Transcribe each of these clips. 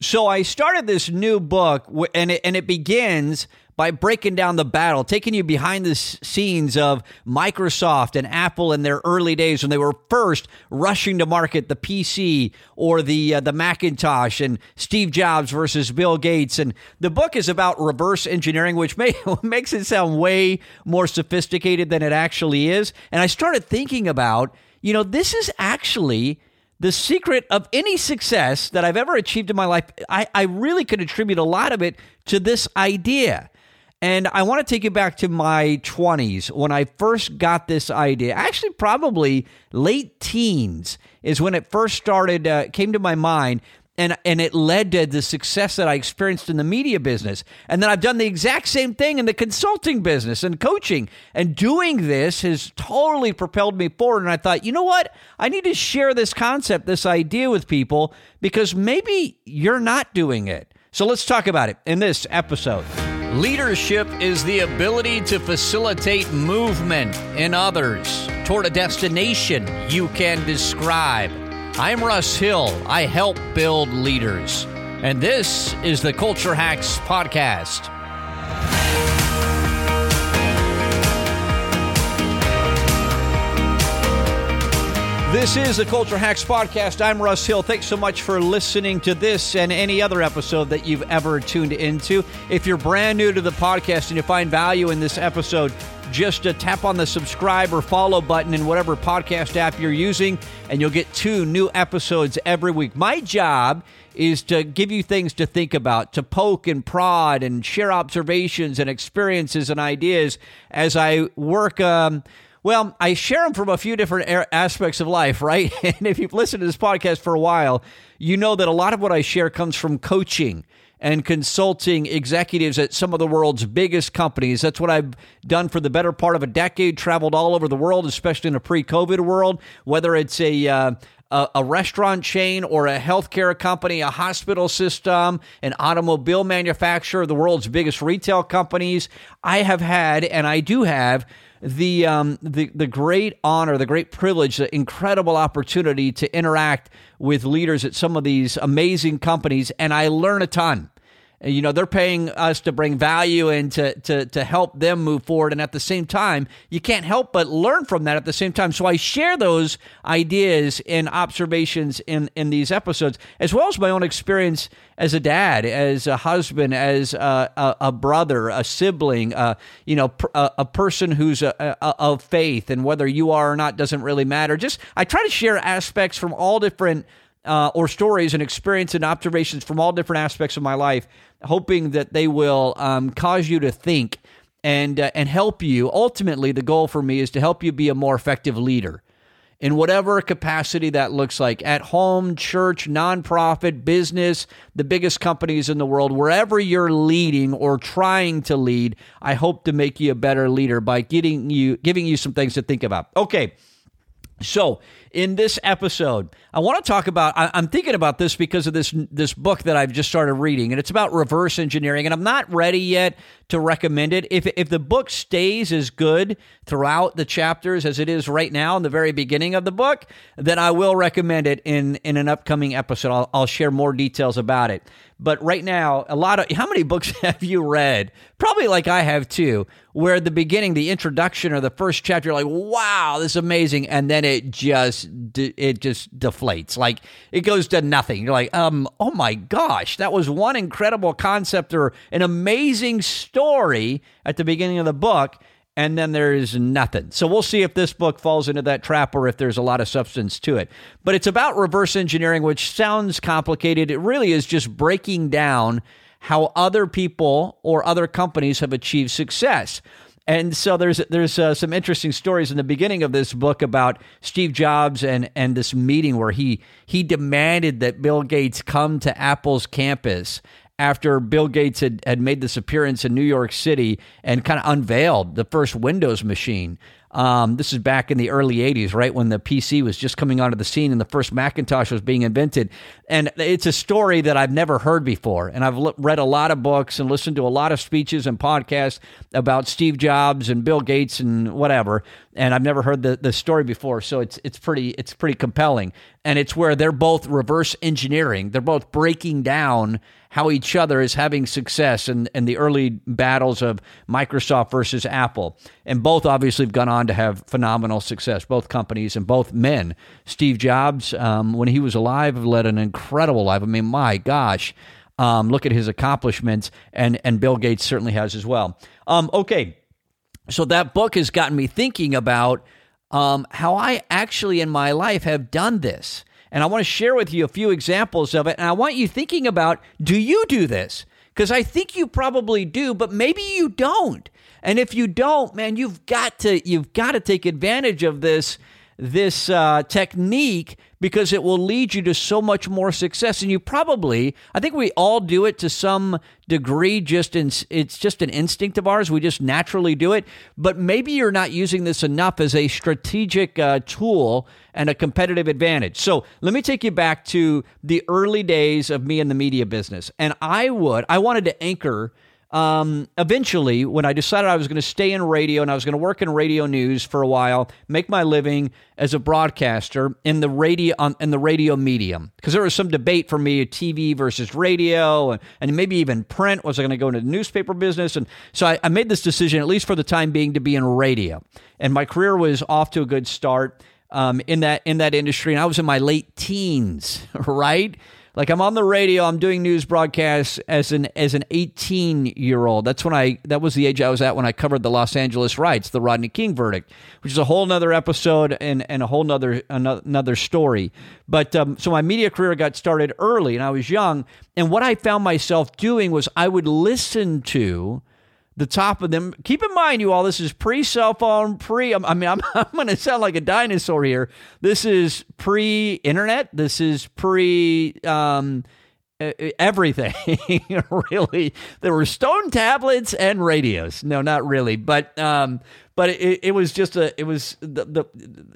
So I started this new book, and it, and it begins by breaking down the battle, taking you behind the scenes of Microsoft and Apple in their early days when they were first rushing to market the PC or the uh, the Macintosh, and Steve Jobs versus Bill Gates. And the book is about reverse engineering, which may, makes it sound way more sophisticated than it actually is. And I started thinking about, you know, this is actually the secret of any success that I've ever achieved in my life, I, I really could attribute a lot of it to this idea. And I want to take you back to my 20s when I first got this idea. Actually, probably late teens is when it first started, uh, came to my mind and and it led to the success that I experienced in the media business. And then I've done the exact same thing in the consulting business and coaching. And doing this has totally propelled me forward. And I thought, you know what? I need to share this concept, this idea with people because maybe you're not doing it. So let's talk about it in this episode. Leadership is the ability to facilitate movement in others toward a destination you can describe. I'm Russ Hill. I help build leaders. And this is the Culture Hacks Podcast. This is the Culture Hacks Podcast. I'm Russ Hill. Thanks so much for listening to this and any other episode that you've ever tuned into. If you're brand new to the podcast and you find value in this episode, just uh, tap on the subscribe or follow button in whatever podcast app you're using, and you'll get two new episodes every week. My job is to give you things to think about, to poke and prod and share observations and experiences and ideas as I work. Um, well, I share them from a few different aspects of life, right? And if you've listened to this podcast for a while, you know that a lot of what I share comes from coaching and consulting executives at some of the world's biggest companies. That's what I've done for the better part of a decade, traveled all over the world, especially in a pre COVID world, whether it's a, uh, a, restaurant chain or a healthcare company, a hospital system, an automobile manufacturer, the world's biggest retail companies. I have had, and I do have, the um, the the great honor, the great privilege, the incredible opportunity to interact with leaders at some of these amazing companies, and I learn a ton you know they're paying us to bring value and to, to to help them move forward. And at the same time you can't help but learn from that at the same time. So i share those ideas and observations in in these episodes as well as my own experience as a dad as a husband as a, a, a brother a sibling uh, you know a, a person who's of faith and whether you are or not doesn't really matter. Just i try to share aspects from all different uh, or stories and experience and observations from all different aspects of my life hoping that they will um, cause you to think and uh, and help you. Ultimately, the goal for me is to help you be a more effective leader in whatever capacity that looks like at home, church, nonprofit, business, the biggest companies in the world, wherever you're leading or trying to lead, I hope to make you a better leader by getting you giving you some things to think about. Okay. So, in this episode, I want to talk about. I, am thinking about this because of this this book that I've just started reading, and it's about reverse engineering. And I'm not ready yet to recommend it. If if the book stays as good throughout the chapters as it is right now in the very beginning of the book, then I will recommend it in in an upcoming episode. I'll, I'll share more details about it. But right now, a lot of how many books have you read? Probably like I have too, where the beginning, the introduction or the first chapter, like, wow, this is amazing. And then it just, it just deflates. Like it goes to nothing. You're like, um, oh my gosh, that was one incredible concept or an amazing story at the beginning of the book and then there's nothing. So we'll see if this book falls into that trap or if there's a lot of substance to it. But it's about reverse engineering, which sounds complicated. It really is just breaking down how other people or other companies have achieved success. And so there's there's uh, some interesting stories in the beginning of this book about Steve Jobs and and this meeting where he he demanded that Bill Gates come to Apple's campus after Bill Gates had, had made this appearance in New York City and kind of unveiled the first Windows machine. Um, this is back in the early 80s, right when the PC was just coming onto the scene and the first Macintosh was being invented. And it's a story that I've never heard before. And I've read a lot of books and listened to a lot of speeches and podcasts about Steve Jobs and Bill Gates and whatever. And I've never heard the, the story before. So it's, it's pretty, it's pretty compelling. And it's where they're both reverse engineering. They're both breaking down how each other is having success in, in the early battles of Microsoft versus Apple. And both obviously have gone on to have phenomenal success, both companies and both men. Steve Jobs, um, when he was alive, led an incredible life. I mean, my gosh. Um, look at his accomplishments, and, and Bill Gates certainly has as well. Um, okay, so that book has gotten me thinking about um, how I actually in my life have done this. And I want to share with you a few examples of it. And I want you thinking about do you do this? Because I think you probably do, but maybe you don't. And if you don't, man, you've got to you've got to take advantage of this this uh, technique because it will lead you to so much more success. And you probably, I think we all do it to some degree. Just in, it's just an instinct of ours. We just naturally do it. But maybe you're not using this enough as a strategic uh, tool and a competitive advantage. So let me take you back to the early days of me in the media business. And I would, I wanted to anchor um, eventually, when I decided I was going to stay in radio and I was going to work in radio news for a while, make my living as a broadcaster in the radio on, in the radio medium, because there was some debate for me, TV versus radio, and, and maybe even print. Was I going to go into the newspaper business? And so I, I made this decision, at least for the time being, to be in radio. And my career was off to a good start um, in that in that industry, and I was in my late teens, right? Like I'm on the radio, I'm doing news broadcasts as an as an 18 year old. That's when I that was the age I was at when I covered the Los Angeles riots, the Rodney King verdict, which is a whole nother episode and and a whole nother another story. But um, so my media career got started early, and I was young. And what I found myself doing was I would listen to the top of them. Keep in mind, you all, this is pre cell phone, pre. I mean, I'm, I'm going to sound like a dinosaur here. This is pre internet. This is pre um, everything. really, there were stone tablets and radios. No, not really, but um, but it, it was just a it was the, the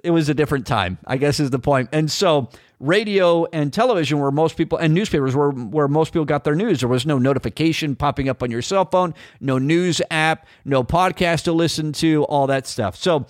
it was a different time. I guess is the point. And so radio and television where most people and newspapers were where most people got their news. There was no notification popping up on your cell phone, no news app, no podcast to listen to, all that stuff. So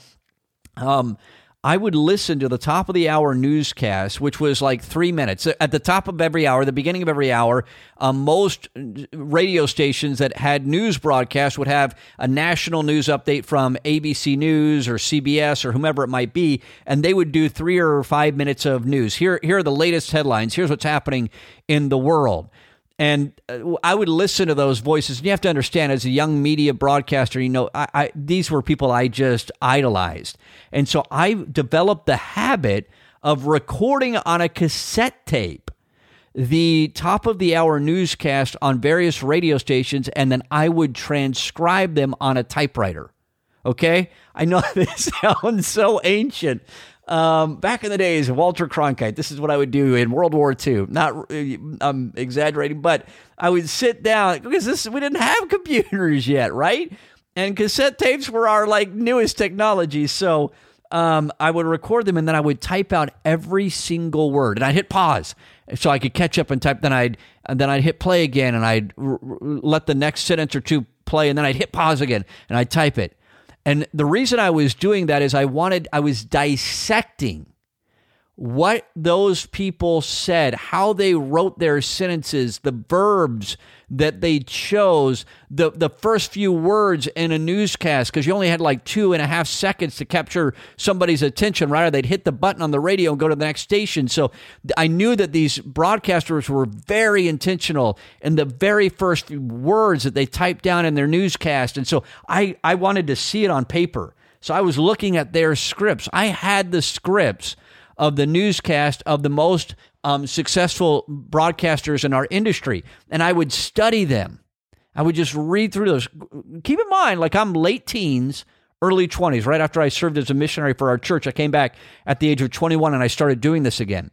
um I would listen to the top of the hour newscast, which was like three minutes. At the top of every hour, the beginning of every hour, um, most radio stations that had news broadcasts would have a national news update from ABC News or CBS or whomever it might be, and they would do three or five minutes of news. Here, here are the latest headlines. Here's what's happening in the world. And uh, I would listen to those voices. And you have to understand, as a young media broadcaster, you know, I, I, these were people I just idolized. And so I developed the habit of recording on a cassette tape the top of the hour newscast on various radio stations, and then I would transcribe them on a typewriter. Okay? I know this sounds so ancient, um, back in the days, Walter Cronkite, this is what I would do in World War II. Not, I'm exaggerating, but I would sit down because this we didn't have computers yet, right? And cassette tapes were our like newest technology. So um, I would record them and then I would type out every single word and I'd hit pause so I could catch up and type. Then I'd and then I'd hit play again and I'd r- r- let the next sentence or two play and then I'd hit pause again and I'd type it. And the reason I was doing that is I wanted, I was dissecting what those people said, how they wrote their sentences, the verbs that they chose, the, the first few words in a newscast, because you only had like two and a half seconds to capture somebody's attention, right? Or they'd hit the button on the radio and go to the next station. So I knew that these broadcasters were very intentional in the very first words that they typed down in their newscast. And so I, I wanted to see it on paper. So I was looking at their scripts. I had the scripts of the newscast of the most um, successful broadcasters in our industry, and I would study them. I would just read through those. Keep in mind, like I'm late teens, early 20s, right after I served as a missionary for our church. I came back at the age of 21 and I started doing this again.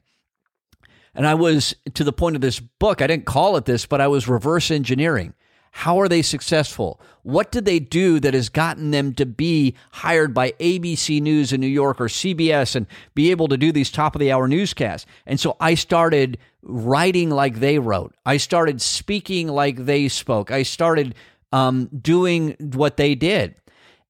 And I was to the point of this book, I didn't call it this, but I was reverse engineering. How are they successful? What did they do that has gotten them to be hired by ABC News in New York or CBS and be able to do these top of the hour newscasts? And so I started writing like they wrote. I started speaking like they spoke. I started um, doing what they did.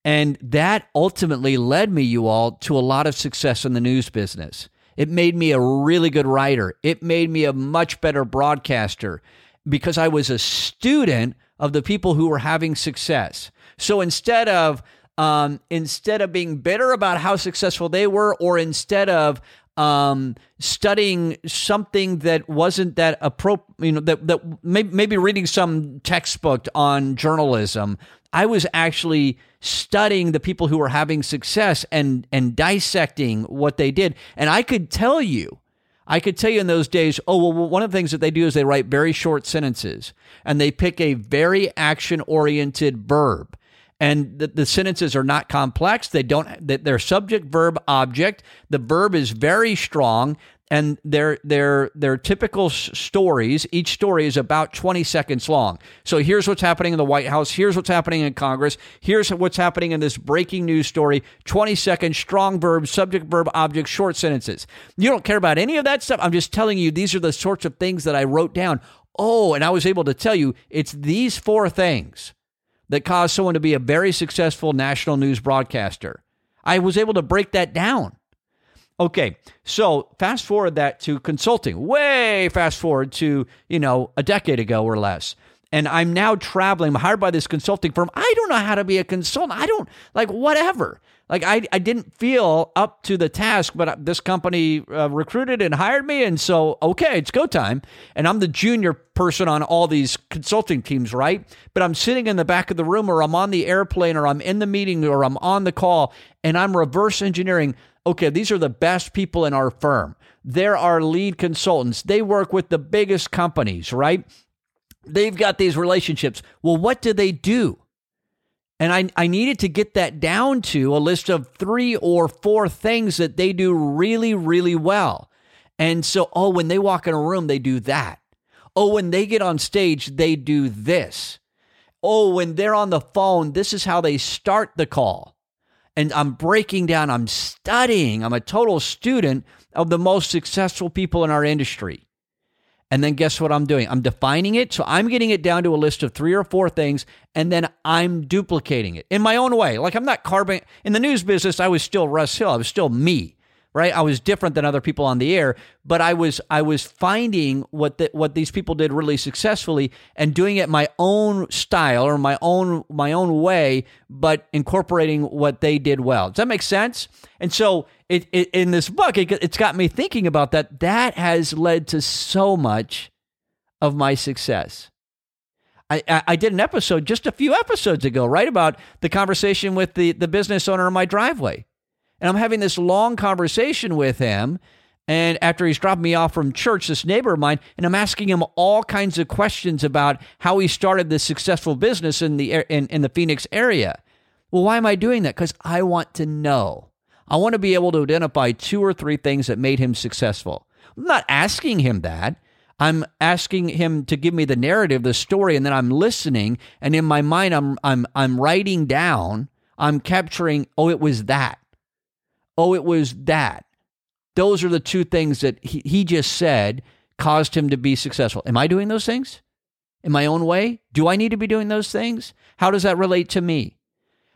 And that ultimately led me, you all, to a lot of success in the news business. It made me a really good writer. It made me a much better broadcaster because I was a student of the people who were having success. So instead of um, instead of being bitter about how successful they were, or instead of um, studying something that wasn't that appropriate, you know, that, that maybe, maybe reading some textbook on journalism, I was actually studying the people who were having success and and dissecting what they did. And I could tell you, I could tell you in those days, oh, well, one of the things that they do is they write very short sentences and they pick a very action oriented verb. And the, the, sentences are not complex. They don't, they're subject, verb, object. The verb is very strong and they're they're they're typical stories. Each story is about 20 seconds long. So here's what's happening in the White House. Here's what's happening in Congress. Here's what's happening in this breaking news story. 20 seconds, strong verb, subject, verb, object, short sentences. You don't care about any of that stuff. I'm just telling you these are the sorts of things that I wrote down. Oh, and I was able to tell you it's these four things that caused someone to be a very successful national news broadcaster. I was able to break that down. Okay, so fast forward that to consulting, way fast forward to, you know, a decade ago or less. And I'm now traveling, I'm hired by this consulting firm. I don't know how to be a consultant. I don't, like, whatever. Like, I, I didn't feel up to the task, but this company uh, recruited and hired me. And so, okay, it's go time. And I'm the junior person on all these consulting teams, right? But I'm sitting in the back of the room, or I'm on the airplane, or I'm in the meeting, or I'm on the call, and I'm reverse engineering okay, these are the best people in our firm. They're our lead consultants. They work with the biggest companies, right? They've got these relationships. Well, what do they do? And I, I needed to get that down to a list of three or four things that they do really, really well. And so, oh, when they walk in a room, they do that. Oh, when they get on stage, they do this. Oh, when they're on the phone, this is how they start the call and I'm breaking down, I'm studying, I'm a total student of the most successful people in our industry. And then guess what I'm doing? I'm defining it. So I'm getting it down to a list of three or four things, and then I'm duplicating it in my own way. Like I'm not carving in the news business, I was still Russ Hill. I was still me right? I was different than other people on the air, but I was I was finding what the, what these people did really successfully and doing it my own style or my own my own way, but incorporating what they did well. Does that make sense? And so it, it in this book, it, it's got me thinking about that. That has led to so much of my success. I, I did an episode just a few episodes ago, right, about the conversation with the, the business owner in my driveway and I'm having this long conversation with him. And after he's dropped me off from church, this neighbor of mine, and I'm asking him all kinds of questions about how he started this successful business in the in, in the Phoenix area. Well, why am I doing that? Because I want to know. I want to be able to identify two or three things that made him successful. I'm not asking him that. I'm asking him to give me the narrative, the story, and then I'm listening. And in my mind, I'm I'm I'm writing down. I'm capturing. Oh, it was that oh, it was that. Those are the two things that he, he just said caused him to be successful. Am I doing those things in my own way? Do I need to be doing those things? How does that relate to me?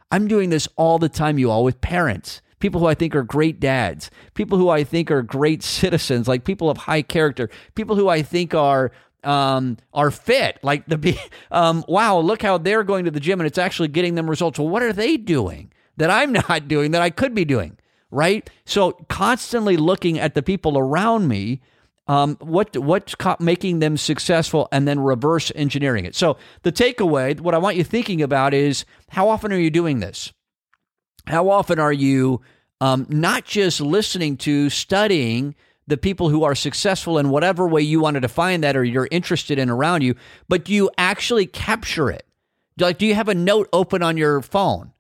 I'm doing this all the time, you all, with parents, people who I think are great dads, people who I think are great citizens, like people of high character, people who I think are um, are fit. Like the um, wow, look how they're going to the gym and it's actually getting them results. Well, what are they doing that I'm not doing that I could be doing? Right? So constantly looking at the people around me, um, what what's making them successful, and then reverse engineering it. So the takeaway, what I want you thinking about is how often are you doing this? How often are you um, not just listening to, studying the people who are successful in whatever way you want to define that or you're interested in around you, but do you actually capture it? Like, do you have a note open on your phone?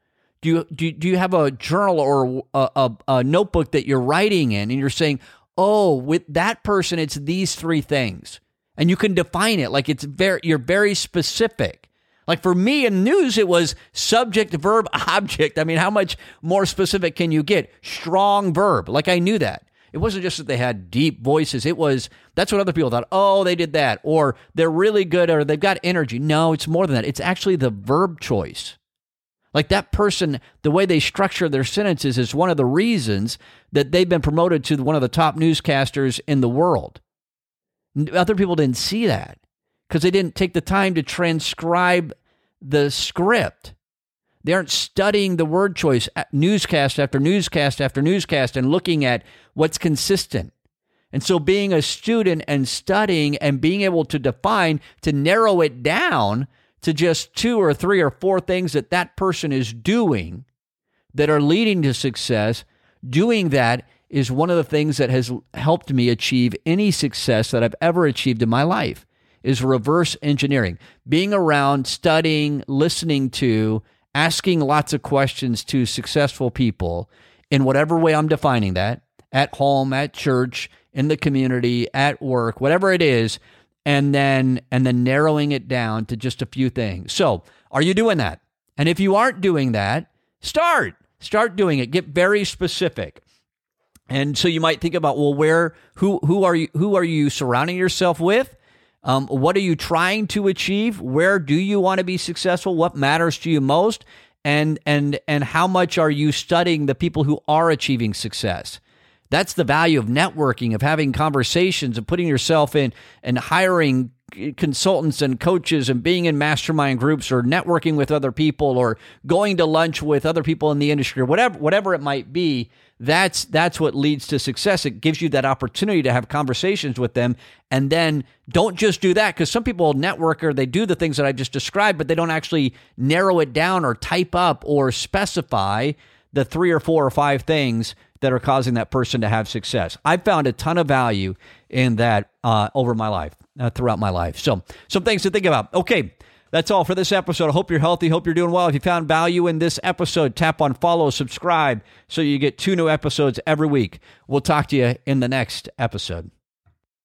Do you, do, do you have a journal or a, a, a notebook that you're writing in and you're saying, oh, with that person, it's these three things? And you can define it like it's very, you're very specific. Like for me in news, it was subject, verb, object. I mean, how much more specific can you get? Strong verb. Like I knew that. It wasn't just that they had deep voices. It was that's what other people thought. Oh, they did that, or they're really good, or they've got energy. No, it's more than that. It's actually the verb choice. Like that person, the way they structure their sentences is one of the reasons that they've been promoted to one of the top newscasters in the world. Other people didn't see that because they didn't take the time to transcribe the script. They aren't studying the word choice, newscast after newscast after newscast, and looking at what's consistent. And so, being a student and studying and being able to define, to narrow it down to just two or three or four things that that person is doing that are leading to success, doing that is one of the things that has helped me achieve any success that I've ever achieved in my life is reverse engineering. Being around, studying, listening to, asking lots of questions to successful people in whatever way I'm defining that, at home, at church, in the community, at work, whatever it is, and then and then narrowing it down to just a few things. So, are you doing that? And if you aren't doing that, start. Start doing it. Get very specific. And so you might think about, well, where who who are you who are you surrounding yourself with? Um, what are you trying to achieve? Where do you want to be successful? What matters to you most? And and and how much are you studying the people who are achieving success? That's the value of networking, of having conversations, of putting yourself in and hiring consultants and coaches and being in mastermind groups or networking with other people or going to lunch with other people in the industry or whatever whatever it might be that's that's what leads to success. It gives you that opportunity to have conversations with them. And then don't just do that because some people network or they do the things that i just described but they don't actually narrow it down or type up or specify the three or four or five things that are causing that person to have success. I've found a ton of value in that uh, over my life, uh, throughout my life. So, some things to think about. Okay. That's all for this episode. I hope you're healthy. Hope you're doing well. If you found value in this episode, tap on follow, subscribe so you get two new episodes every week. We'll talk to you in the next episode.